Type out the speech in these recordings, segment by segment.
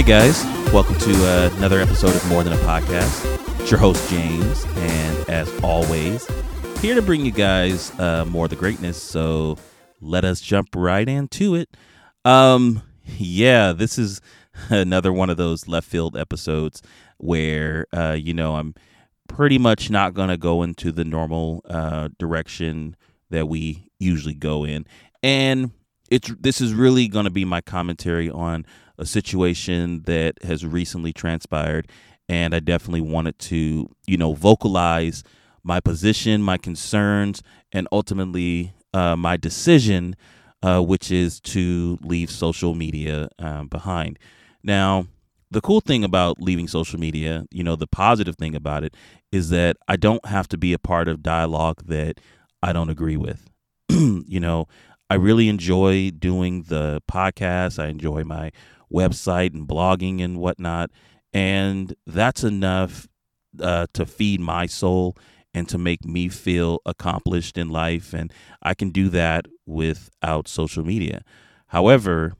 Hey guys, welcome to uh, another episode of More Than a Podcast. It's your host James, and as always, here to bring you guys uh, more of the greatness. So let us jump right into it. Um, yeah, this is another one of those left field episodes where uh, you know I'm pretty much not gonna go into the normal uh, direction that we usually go in, and it's this is really gonna be my commentary on a situation that has recently transpired and I definitely wanted to, you know, vocalize my position, my concerns, and ultimately uh, my decision, uh, which is to leave social media um, behind. Now, the cool thing about leaving social media, you know, the positive thing about it is that I don't have to be a part of dialogue that I don't agree with. you know, I really enjoy doing the podcast. I enjoy my website and blogging and whatnot. And that's enough uh, to feed my soul and to make me feel accomplished in life. And I can do that without social media. However,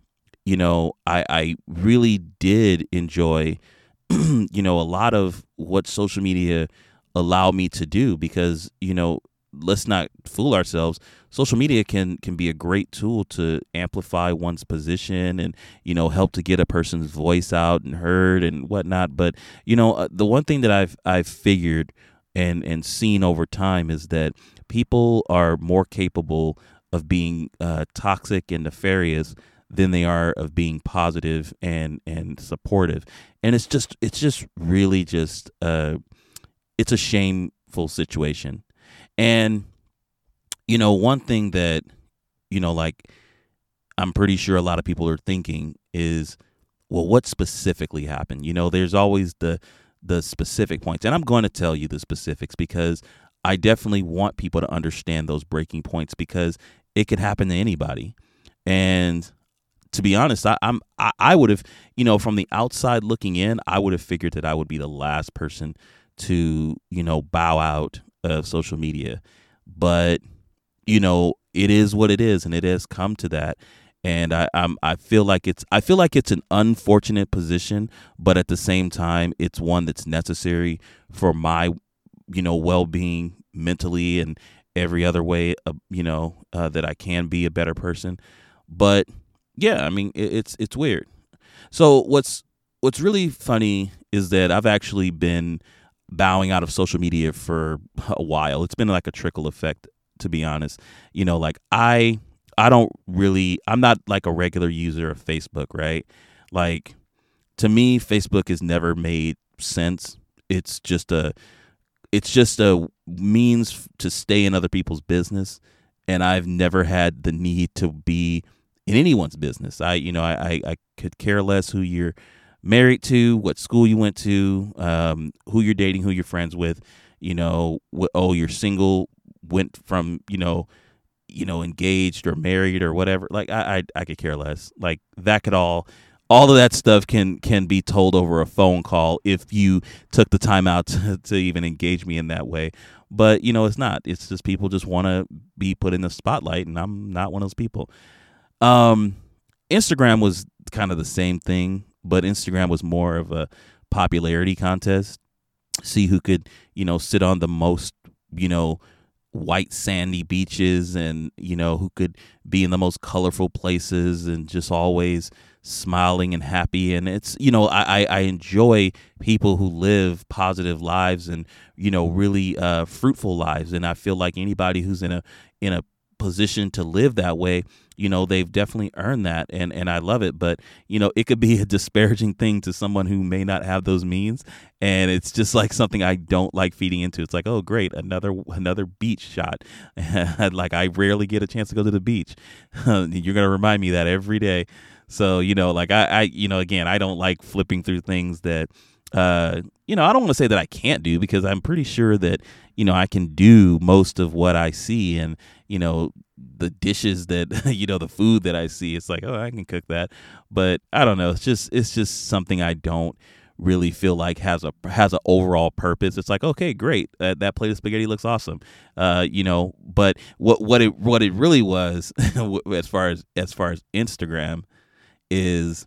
you know, I, I really did enjoy, you know, a lot of what social media allowed me to do because, you know, let's not fool ourselves social media can can be a great tool to amplify one's position and you know help to get a person's voice out and heard and whatnot. But you know uh, the one thing that i've i've figured and and seen over time is that people are more capable of being uh, toxic and nefarious than they are of being positive and and supportive. And it's just it's just really just uh it's a shameful situation. And you know, one thing that you know, like I'm pretty sure a lot of people are thinking is, well, what specifically happened? You know, there's always the the specific points, and I'm going to tell you the specifics because I definitely want people to understand those breaking points because it could happen to anybody. And to be honest, I, I'm I, I would have, you know, from the outside looking in, I would have figured that I would be the last person to, you know, bow out of social media. But you know, it is what it is, and it has come to that. And I, I'm, I feel like it's, I feel like it's an unfortunate position, but at the same time, it's one that's necessary for my, you know, well-being mentally and every other way, uh, you know, uh, that I can be a better person. But yeah, I mean, it, it's, it's weird. So what's, what's really funny is that I've actually been bowing out of social media for a while. It's been like a trickle effect, to be honest. You know, like I I don't really I'm not like a regular user of Facebook, right? Like to me, Facebook has never made sense. It's just a it's just a means to stay in other people's business and I've never had the need to be in anyone's business. I you know, I, I, I could care less who you're married to, what school you went to, um, who you're dating, who you're friends with. You know, what, oh, you're single, went from you know, you know, engaged or married or whatever. Like I, I, I could care less. Like that could all, all of that stuff can can be told over a phone call if you took the time out to, to even engage me in that way. But you know, it's not. It's just people just want to be put in the spotlight, and I'm not one of those people. Um, Instagram was kind of the same thing but Instagram was more of a popularity contest. See who could, you know, sit on the most, you know, white sandy beaches and, you know, who could be in the most colorful places and just always smiling and happy. And it's, you know, I, I enjoy people who live positive lives and, you know, really uh, fruitful lives. And I feel like anybody who's in a, in a position to live that way you know they've definitely earned that and and I love it but you know it could be a disparaging thing to someone who may not have those means and it's just like something I don't like feeding into. It's like oh great another another beach shot. Like I rarely get a chance to go to the beach. You're going to remind me that every day. So you know like I I you know again I don't like flipping through things that uh, you know, I don't want to say that I can't do because I'm pretty sure that, you know, I can do most of what I see and, you know, the dishes that, you know, the food that I see. It's like, oh, I can cook that. But I don't know. It's just, it's just something I don't really feel like has a has an overall purpose. It's like okay, great, uh, that plate of spaghetti looks awesome, uh, you know. But what what it what it really was, as far as as far as Instagram, is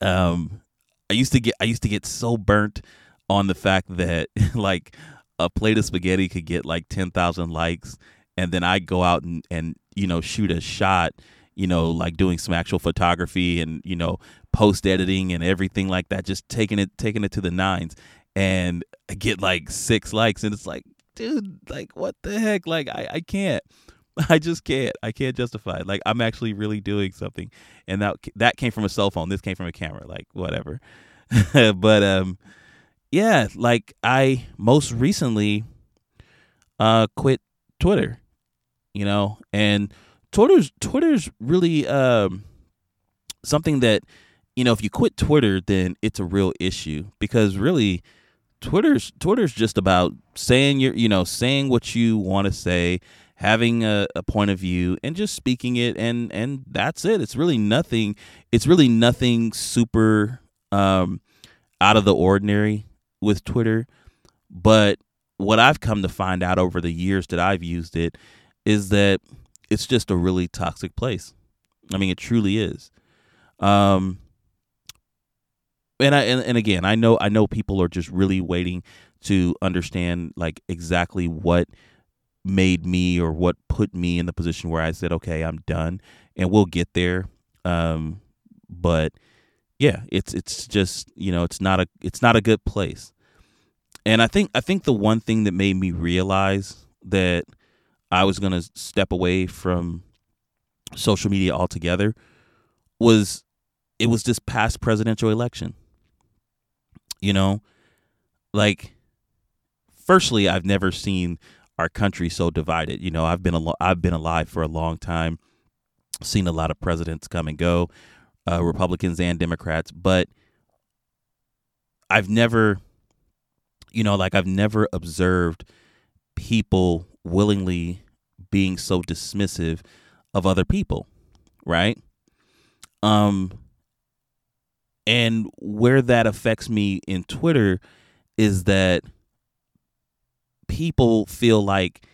um, I used to get I used to get so burnt on the fact that like a plate of spaghetti could get like ten thousand likes, and then I go out and and you know shoot a shot, you know like doing some actual photography and you know post editing and everything like that, just taking it taking it to the nines, and I get like six likes, and it's like, dude, like what the heck? Like I I can't. I just can't. I can't justify it. Like I'm actually really doing something, and that that came from a cell phone. This came from a camera. Like whatever. but um, yeah. Like I most recently uh quit Twitter. You know, and Twitter's Twitter's really um something that you know if you quit Twitter, then it's a real issue because really. Twitter's Twitter's just about saying your you know saying what you want to say having a, a, point of view and just speaking it and and that's it it's really nothing it's really nothing super um out of the ordinary with twitter but what i've come to find out over the years that i've used it is that it's just a really toxic place i mean it truly is um and I and, and again I know I know people are just really waiting to understand like exactly what made me or what put me in the position where I said, okay, I'm done, and we'll get there. Um, but yeah, it's it's just you know it's not a it's not a good place. And I think I think the one thing that made me realize that I was gonna step away from social media altogether was it was this past presidential election. You know, like firstly, I've never seen our country so divided. You know, I've been al- I've been alive for a long time, seen a lot of presidents come and go, uh, Republicans and Democrats, but I've never, you know, like I've never observed people willingly being so dismissive of other people, right? Um, and where that affects me in Twitter is that people feel like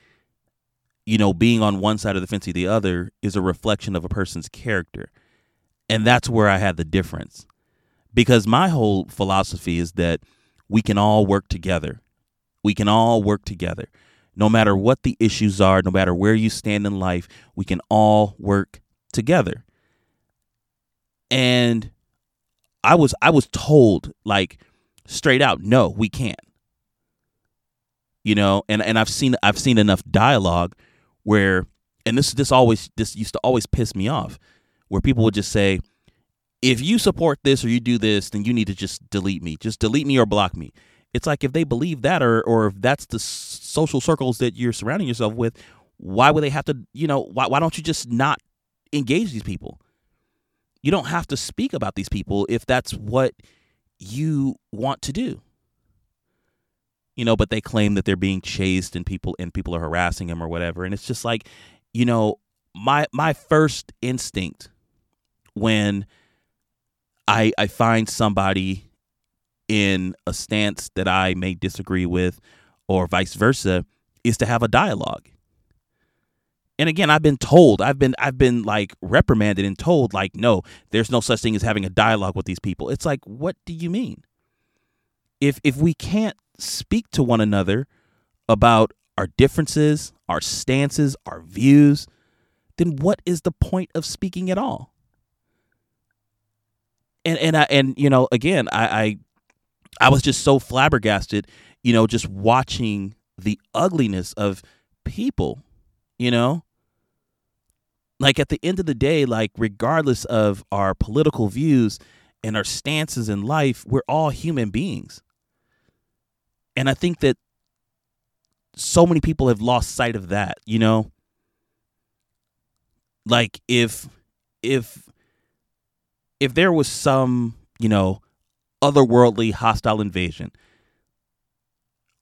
you know being on one side of the fence or the other is a reflection of a person's character. And that's where i had the difference. Because my whole philosophy is that we can all work together. We can all work together no matter what the issues are no matter where you stand in life we can all work together. And i was i was told like straight out no we can't. You know and and i've seen i've seen enough dialogue where and this this always this used to always piss me off where people would just say if you support this or you do this then you need to just delete me. Just delete me or block me it's like if they believe that or or if that's the social circles that you're surrounding yourself with why would they have to you know why, why don't you just not engage these people you don't have to speak about these people if that's what you want to do you know, but they claim that they're being chased and people and people are harassing them or whatever. And it's just like, you know, my my first instinct when I I find somebody in a stance that I may disagree with or vice versa is to have a dialogue. And again, I've been told, I've been I've been like reprimanded and told like no, there's no such thing as having a dialogue with these people. It's like what do you mean? If if we can't speak to one another about our differences, our stances, our views, then what is the point of speaking at all? And and I and you know, again, I I, I was just so flabbergasted, you know, just watching the ugliness of people, you know? Like at the end of the day, like regardless of our political views and our stances in life, we're all human beings. And I think that so many people have lost sight of that, you know? Like if if if there was some, you know, otherworldly hostile invasion,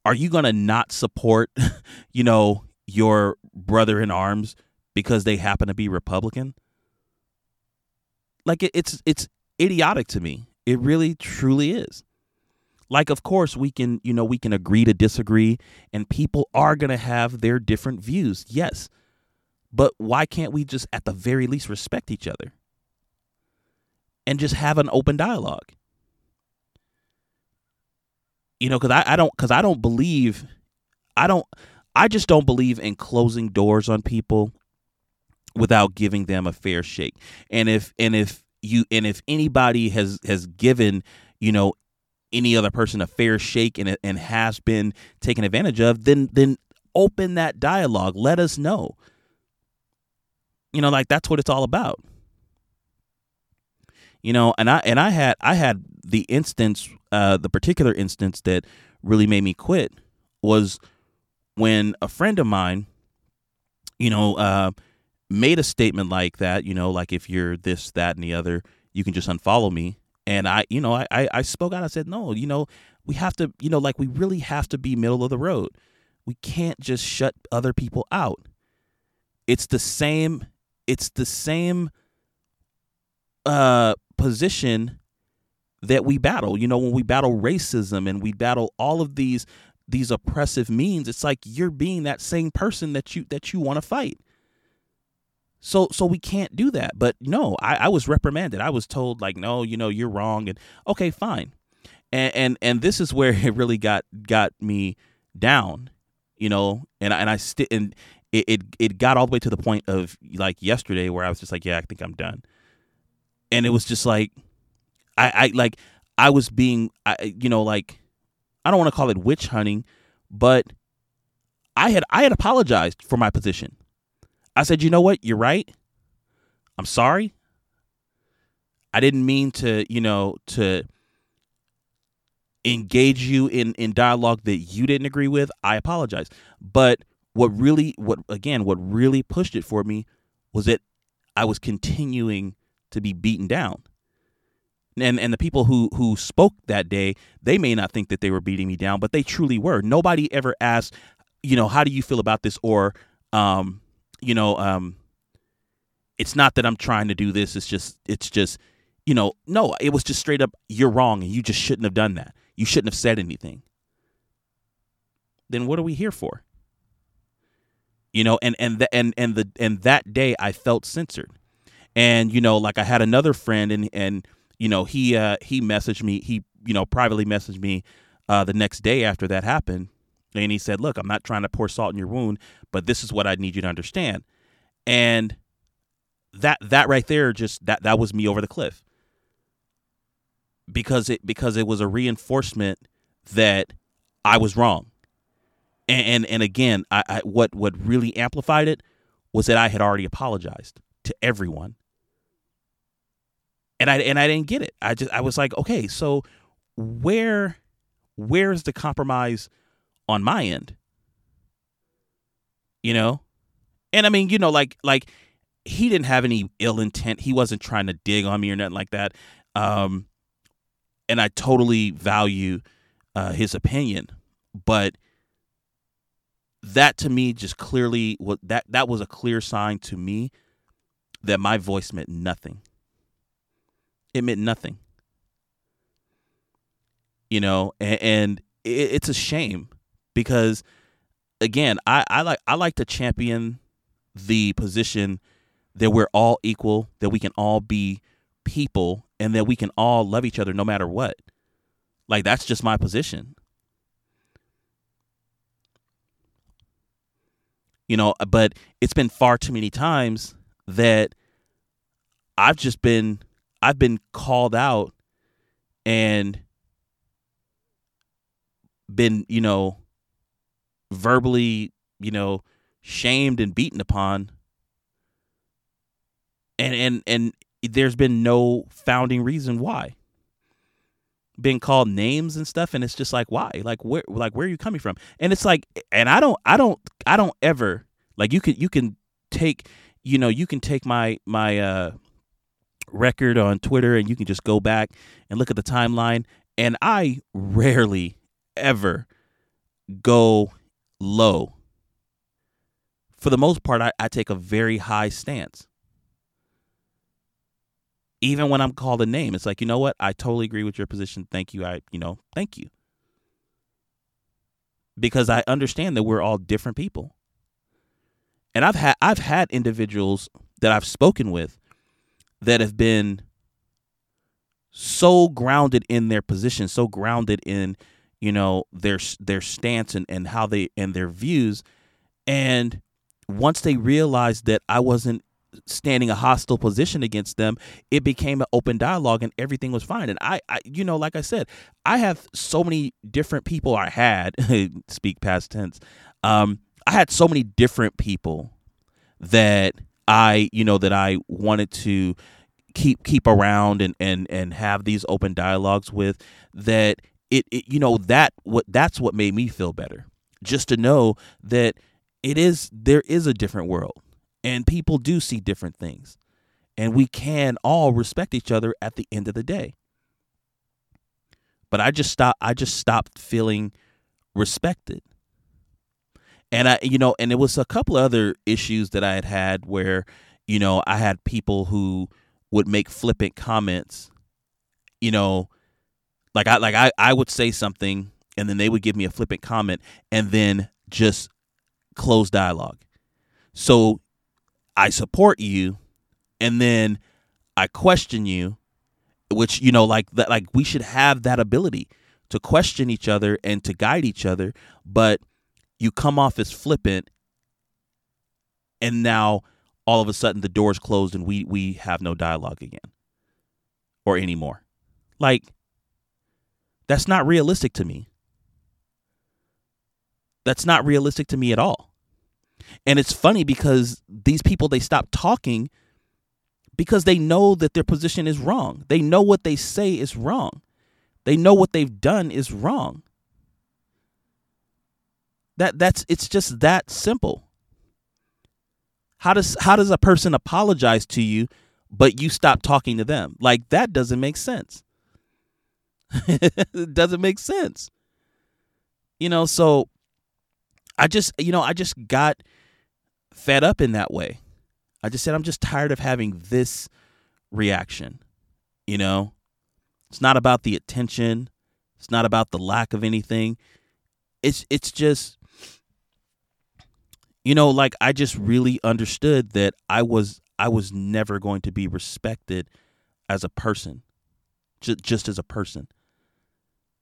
are you going to not support, you know, your brother in arms because they happen to be Republican? Like it, it's it's idiotic to me. It really truly is like of course we can you know we can agree to disagree and people are going to have their different views yes but why can't we just at the very least respect each other and just have an open dialogue. You know, because I, I don't because I don't believe I don't I just don't believe in closing doors on people without giving them a fair shake. And if and if you and if anybody has has given, you know, any other person a fair shake and and has been taken advantage of, then then open that dialogue. Let us know. You know, like that's what it's all about. You know, and I and I had I had the instance, uh, the particular instance that really made me quit was when a friend of mine, you know, uh, made a statement like that. You know, like if you're this, that, and the other, you can just unfollow me. And I, you know, I, I spoke out. I said, no, you know, we have to, you know, like we really have to be middle of the road. We can't just shut other people out. It's the same. It's the same uh, position that we battle. You know, when we battle racism and we battle all of these these oppressive means, it's like you're being that same person that you that you want to fight. So so we can't do that. But no, I, I was reprimanded. I was told like, no, you know, you're wrong. And okay, fine. And and and this is where it really got got me down, you know. And and I st- and it, it it got all the way to the point of like yesterday where I was just like, yeah, I think I'm done. And it was just like, I I like I was being, I, you know, like I don't want to call it witch hunting, but I had I had apologized for my position. I said, you know what? You're right. I'm sorry. I didn't mean to, you know, to engage you in in dialogue that you didn't agree with. I apologize. But what really what again, what really pushed it for me was that I was continuing to be beaten down. And and the people who who spoke that day, they may not think that they were beating me down, but they truly were. Nobody ever asked, you know, how do you feel about this or um you know, um, it's not that I'm trying to do this. It's just, it's just, you know, no, it was just straight up, you're wrong and you just shouldn't have done that. You shouldn't have said anything. Then what are we here for? You know, and and the, and and the and that day I felt censored, and you know, like I had another friend, and and you know he uh he messaged me, he you know privately messaged me, uh the next day after that happened, and he said, Look, I'm not trying to pour salt in your wound, but this is what I need you to understand. And that that right there just that that was me over the cliff. Because it because it was a reinforcement that I was wrong. And and, and again, I, I what what really amplified it was that I had already apologized to everyone. And I and I didn't get it. I just I was like, okay, so where where's the compromise on my end. You know? And I mean, you know, like like he didn't have any ill intent. He wasn't trying to dig on me or nothing like that. Um and I totally value uh his opinion, but that to me just clearly what that that was a clear sign to me that my voice meant nothing. It meant nothing. You know, and, and it, it's a shame because again, I, I like I like to champion the position that we're all equal, that we can all be people, and that we can all love each other no matter what. Like that's just my position. You know, but it's been far too many times that I've just been I've been called out and been, you know, verbally, you know, shamed and beaten upon. And and and there's been no founding reason why. Being called names and stuff and it's just like why? Like where like where are you coming from? And it's like and I don't I don't I don't ever like you can you can take you know, you can take my my uh record on Twitter and you can just go back and look at the timeline and I rarely ever go low. For the most part, I, I take a very high stance. Even when I'm called a name, it's like, you know what? I totally agree with your position. Thank you. I, you know, thank you. Because I understand that we're all different people. And I've had I've had individuals that I've spoken with that have been so grounded in their position, so grounded in you know their their stance and, and how they and their views and once they realized that I wasn't standing a hostile position against them, it became an open dialogue and everything was fine. And I, I you know, like I said, I have so many different people I had, speak past tense. Um, I had so many different people that I, you know, that I wanted to keep keep around and and and have these open dialogues with that it, it you know that what that's what made me feel better. Just to know that it is there is a different world and people do see different things and we can all respect each other at the end of the day. But i just stopped i just stopped feeling respected and i you know and it was a couple other issues that i had had where you know i had people who would make flippant comments you know like i like i, I would say something and then they would give me a flippant comment and then just close dialogue. So I support you and then I question you, which you know like that like we should have that ability to question each other and to guide each other, but you come off as flippant and now all of a sudden the door's closed and we we have no dialogue again or anymore. Like that's not realistic to me. That's not realistic to me at all. And it's funny because these people they stop talking because they know that their position is wrong. They know what they say is wrong. They know what they've done is wrong. That that's it's just that simple. How does how does a person apologize to you but you stop talking to them? Like that doesn't make sense. it doesn't make sense. You know, so I just you know, I just got fed up in that way. I just said I'm just tired of having this reaction. You know, it's not about the attention. It's not about the lack of anything. It's it's just you know, like I just really understood that I was I was never going to be respected as a person. Just just as a person.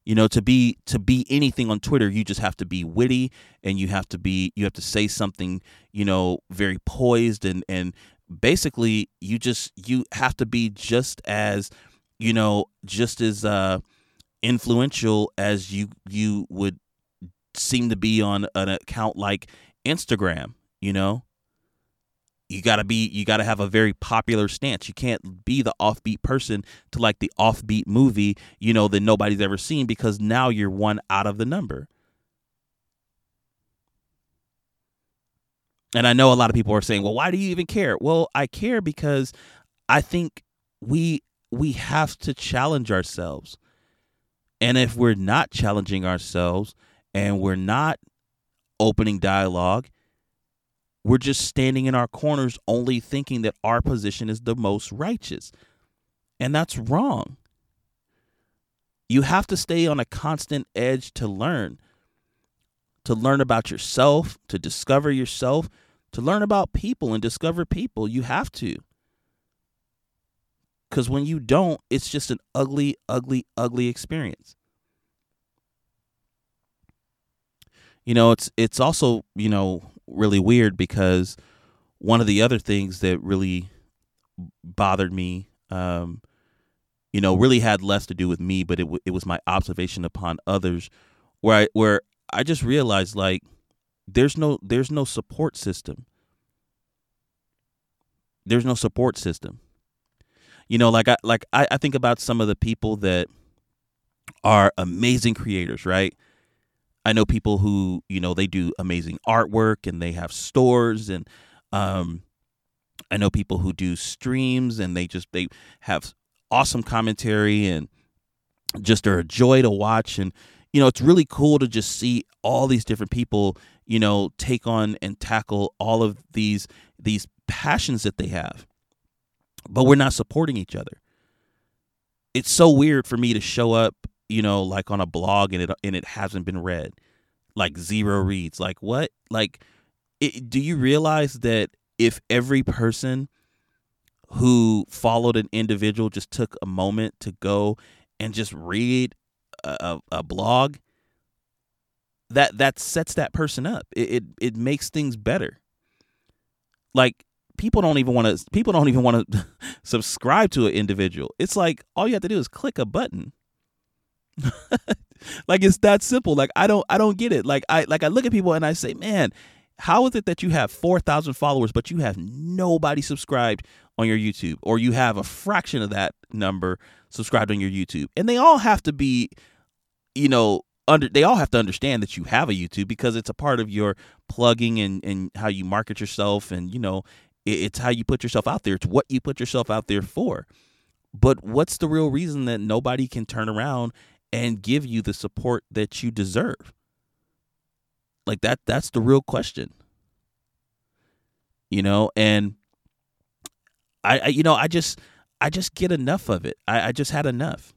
You know, to be to be anything on Twitter, you just have to be witty and you have to be you have to say something, you know, very poised and and basically you just you have to be just as, you know, just as uh influential as you you would seem to be on an account like Instagram, you know? you gotta be you gotta have a very popular stance. You can't be the offbeat person to like the offbeat movie you know that nobody's ever seen because now you're one out of the number. And i know a lot of people are saying well why do you even care? Well i care because i think we we have to challenge ourselves. And if we're not challenging ourselves and we're not opening dialogue we're just standing in our corners only thinking that our position is the most righteous. And that's wrong. You have to stay on a constant edge to learn, to learn about yourself, to discover yourself, to learn about people and discover people. You have to. Because when you don't, it's just an ugly, ugly, ugly experience. You know, it's it's also, you know, really weird because one of the other things that really bothered me, um, you know, really had less to do with me, but it w- it was my observation upon others, where I where I just realized like there's no there's no support system. There's no support system. You know, like I like I, I think about some of the people that are amazing creators, right? I know people who, you know, they do amazing artwork and they have stores and um I know people who do streams and they just they have awesome commentary and just are a joy to watch. And you know it's really cool to just see all these different people you know take on and tackle all of these these passions that they have. But we're not supporting each other. It's so weird for me to show up you know, like on a blog and it and it hasn't been read, like zero mm-hmm. reads. Like what? Like, it, do you realize that if every person who followed an individual just took a moment to go and just read a, a, a blog that that sets that person up. It, it it makes things better. Like people don't even want to people don't even want to subscribe to an individual. It's like all you have to do is click a button like it's that simple. Like i don't i don't get it. Like i like i look at people and i say man how is it that you have 4000 followers but you have nobody subscribed on your youtube or you have a fraction of that number subscribed on your youtube? And they all have to be you know under they all have to understand that you have a youtube because it's a part of your plugging and and how you market yourself and you know it, it's how you put yourself out there. It's what you put yourself out there for. But what's the real reason that nobody can turn around and give you the support that you deserve. Like that that's the real question. You know and i, I you know i just i just get enough of it. I, I just had enough.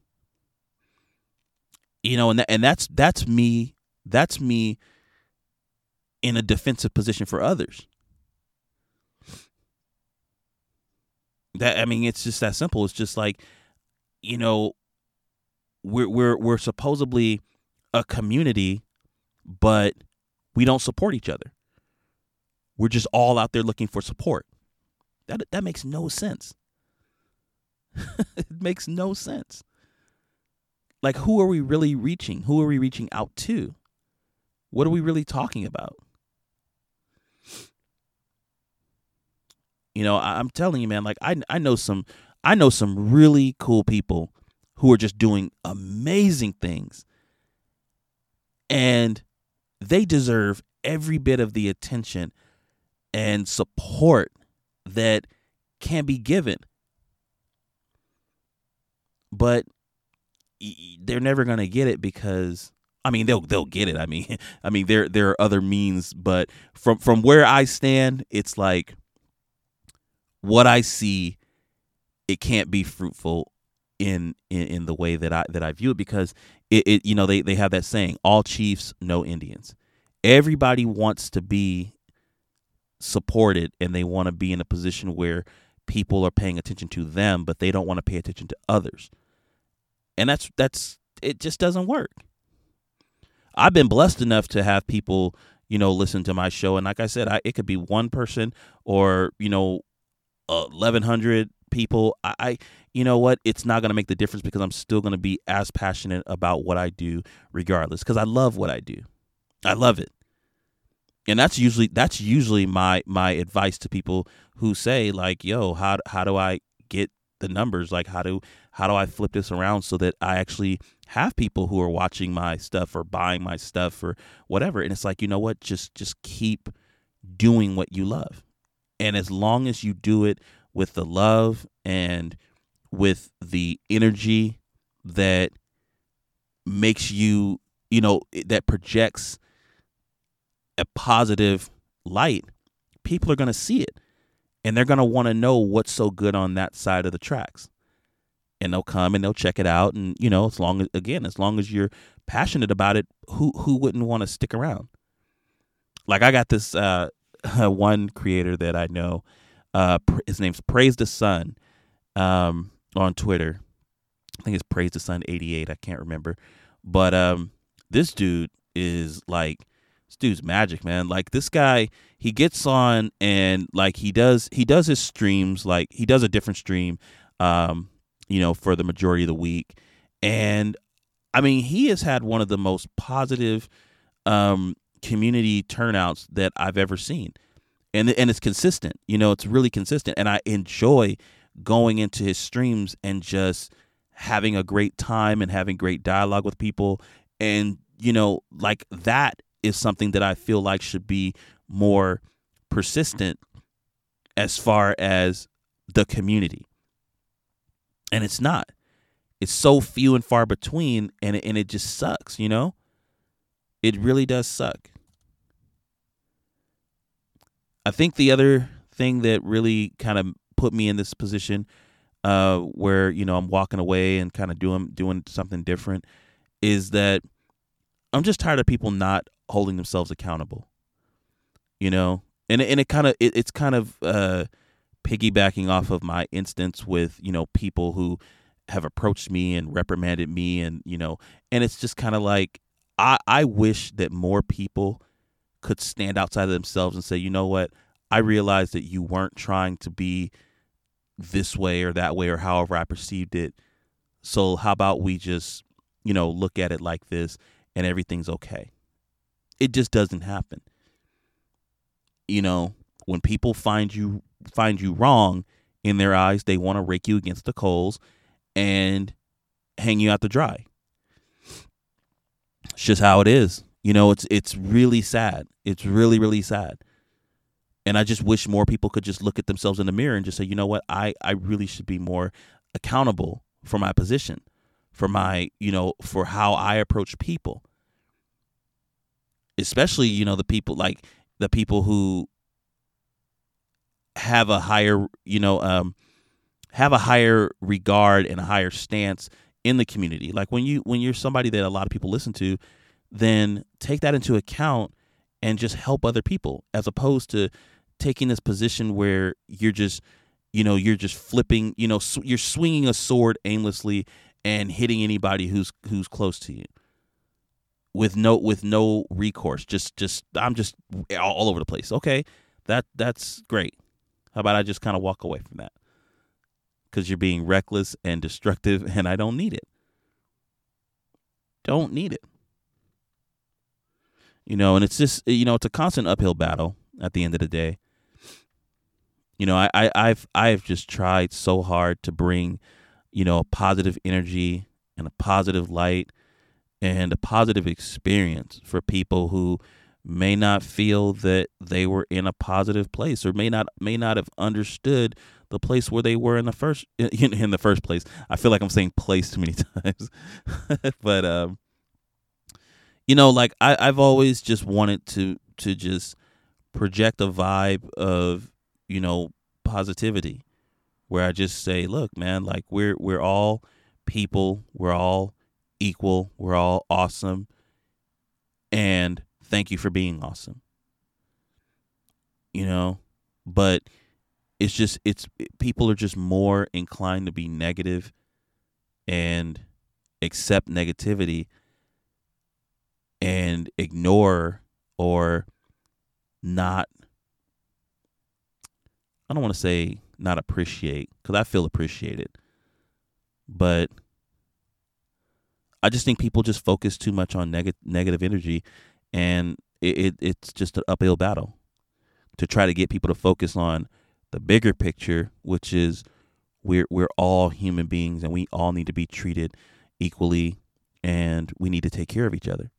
You know and that, and that's that's me that's me in a defensive position for others. That i mean it's just that simple. It's just like you know we're we're we're supposedly a community but we don't support each other. We're just all out there looking for support. That that makes no sense. it makes no sense. Like who are we really reaching? Who are we reaching out to? What are we really talking about? You know, I, I'm telling you, man, like I I know some I know some really cool people who are just doing amazing things. And they deserve every bit of the attention and support that can be given. But they're never going to get it because I mean they'll they'll get it. I mean I mean there there are other means, but from from where I stand, it's like what I see it can't be fruitful in in, in the way that I that I view it because it, it you know they they have that saying all chiefs no Indians. Everybody wants to be supported and they want to be in a position where people are paying attention to them but they don't want to pay attention to others. And that's that's it just doesn't work. I've been blessed enough to have people, you know, listen to my show and like I said, I, it could be one person or, you know, uh, 1100 people. I, I you know what? It's not going to make the difference because I'm still going to be as passionate about what I do regardless because I love what I do. I love it. And that's usually that's usually my my advice to people who say like, "Yo, how how do I get the numbers? Like how do how do I flip this around so that I actually have people who are watching my stuff or buying my stuff or whatever?" And it's like, "You know what? Just just keep doing what you love." And as long as you do it with the love and with the energy that makes you, you know, that projects a positive light, people are going to see it and they're going to want to know what's so good on that side of the tracks. And they'll come and they'll check it out and you know, as long as again, as long as you're passionate about it, who who wouldn't want to stick around? Like I got this uh one creator that I know uh his name's Praise the Sun. Um on Twitter. I think it's Praise the Sun 88. I can't remember. But um this dude is like this dude's magic, man. Like this guy, he gets on and like he does he does his streams like he does a different stream um you know for the majority of the week. And I mean, he has had one of the most positive um community turnouts that I've ever seen. And and it's consistent. You know, it's really consistent and I enjoy going into his streams and just having a great time and having great dialogue with people and you know like that is something that I feel like should be more persistent as far as the community. And it's not. It's so few and far between and it, and it just sucks, you know? It really does suck. I think the other thing that really kind of put me in this position uh, where you know I'm walking away and kind of doing doing something different is that I'm just tired of people not holding themselves accountable. You know, and and it kind of it, it's kind of uh, piggybacking off of my instance with you know people who have approached me and reprimanded me and you know and it's just kind of like I I wish that more people could stand outside of themselves and say, you know what, I realized that you weren't trying to be this way or that way or however I perceived it. So how about we just, you know, look at it like this and everything's okay. It just doesn't happen. You know, when people find you find you wrong in their eyes, they want to rake you against the coals and hang you out to dry. It's just how it is. You know, it's it's really sad. It's really really sad. And I just wish more people could just look at themselves in the mirror and just say, "You know what? I I really should be more accountable for my position, for my, you know, for how I approach people." Especially, you know, the people like the people who have a higher, you know, um have a higher regard and a higher stance in the community. Like when you when you're somebody that a lot of people listen to, then take that into account and just help other people as opposed to taking this position where you're just you know you're just flipping you know sw- you're swinging a sword aimlessly and hitting anybody who's who's close to you. With no with no recourse just just i'm just all, all over the place okay? That that's great. How about i just kind of walk away from that? Because you're being reckless and destructive and i don't need it. Don't need it you know, and it's just you know it's a constant uphill battle at the end of the day. You know, I, I I've I've just tried so hard to bring, you know, a positive energy and a positive light and a positive experience for people who may not feel that they were in a positive place or may not may not have understood the place where they were in the first in, in the first place. I feel like I'm saying place too many times. but um you know, like I, I've always just wanted to to just project a vibe of, you know, positivity where I just say, look, man, like we're we're all people, we're all equal, we're all awesome, and thank you for being awesome. You know, but it's just it's people are just more inclined to be negative and accept negativity and ignore or not I don't want to say not appreciate cuz I feel appreciated. But I just think people just focus too much on neg- negative energy and it, it it's just an uphill battle to try to get people to focus on the bigger picture, which is we're we're all human beings and we all need to be treated equally and we need to take care of each other.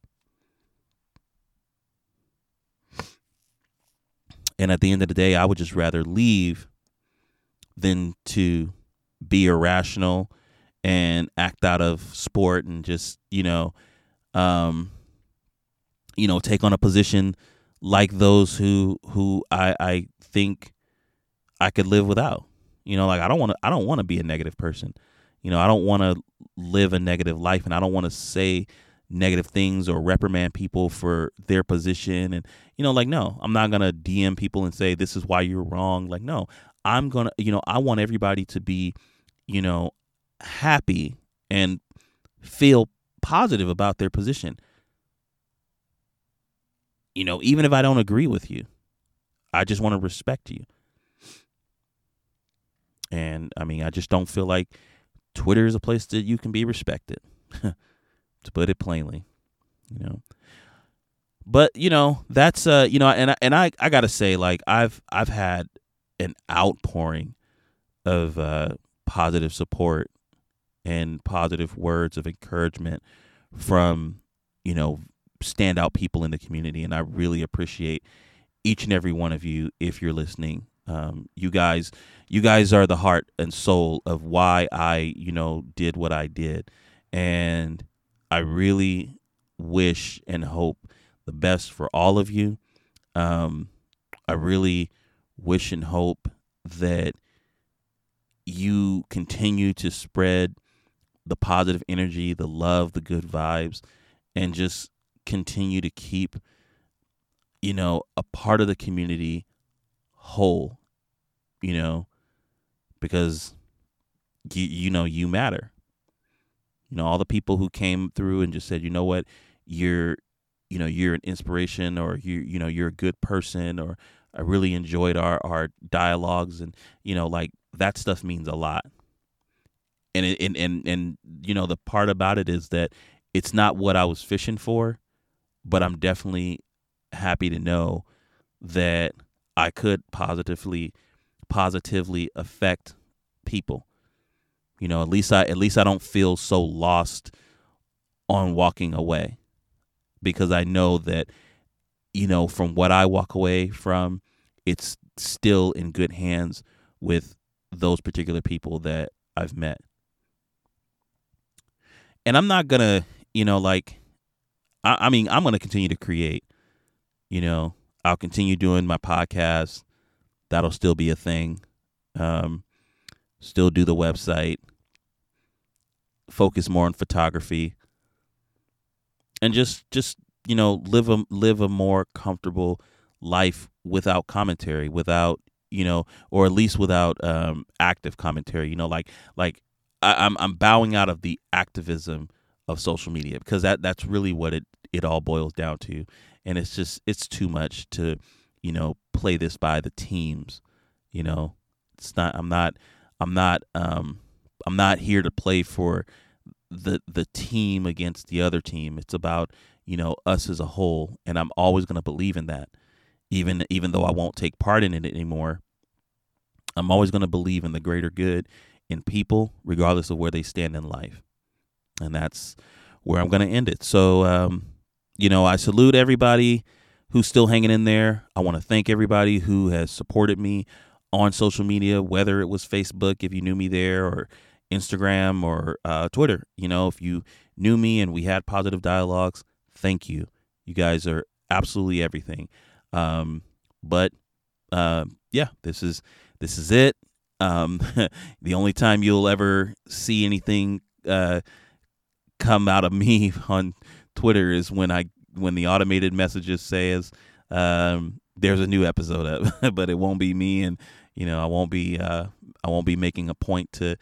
And at the end of the day, I would just rather leave than to be irrational and act out of sport and just, you know, um, you know, take on a position like those who who I I think I could live without. You know, like I don't want to I don't want to be a negative person. You know, I don't want to live a negative life and I don't want to say negative things or reprimand people for their position. And you know like no i'm not gonna dm people and say this is why you're wrong. Like no i'm gonna you know i want everybody to be you know happy and feel positive about their position. You know even if i don't agree with you i just want to respect you. And i mean i just don't feel like twitter is a place that you can be respected to put it plainly, you know. But you know that's uh you know and I, and I I gotta say like I've I've had an outpouring of uh, positive support and positive words of encouragement from you know standout people in the community and I really appreciate each and every one of you if you're listening um, you guys you guys are the heart and soul of why I you know did what I did and I really wish and hope the best for all of you. Um, I really wish and hope that you continue to spread the positive energy, the love, the good vibes, and just continue to keep, you know, a part of the community whole, you know, because you you know you matter. You know all the people who came through and just said, you know what, you're you know you're an inspiration or you you know you're a good person or I really enjoyed our our dialogues and you know like that stuff means a lot. And it, and and and you know the part about it is that it's not what I was fishing for, but I'm definitely happy to know that I could positively positively affect people. You know, at least I at least I don't feel so lost on walking away because I know that you know from what I walk away from it's still in good hands with those particular people that I've met. And I'm not gonna, you know, like, I, I mean, I'm gonna continue to create. You know, I'll continue doing my podcast. That'll still be a thing. Um, still do the website. Focus more on photography. And just, just you know, live a live a more comfortable life without commentary, without you know, or at least without um, active commentary. You know, like like I, I'm I'm bowing out of the activism of social media because that that's really what it it all boils down to, and it's just it's too much to you know play this by the teams. You know, it's not. I'm not. I'm not. Um, I'm not here to play for the the team against the other team. It's about you know us as a whole, and I'm always going to believe in that even even though I won't take part in it anymore. I'm always going to believe in the greater good in people, regardless of where they stand in life, and that's where I'm going to end it. So, um, you know, I salute everybody who's still hanging in there. I want to thank everybody who has supported me on social media, whether it was Facebook, if you knew me there, or Instagram or uh, Twitter. You know, if you knew me and we had positive dialogues, thank you. You guys are absolutely everything. Um, but uh, yeah, this is this is it. Um, the only time you'll ever see anything uh, come out of me on Twitter is when I when the automated messages says um, there's a new episode up, but it won't be me, and you know I won't be uh, I won't be making a point to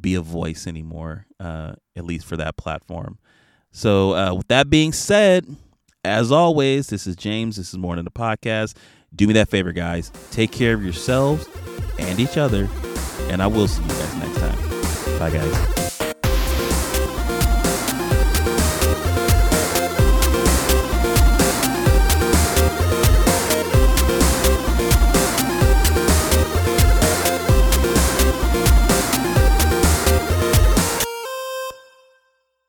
be a voice anymore, uh, at least for that platform. So uh, with that being said, as always, this is James. This is More Than the Podcast. Do me that favor, guys. Take care of yourselves and each other. And I will see you guys next time. Bye, guys.